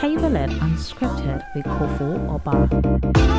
Haverlet Unscripted with Kofu Bar.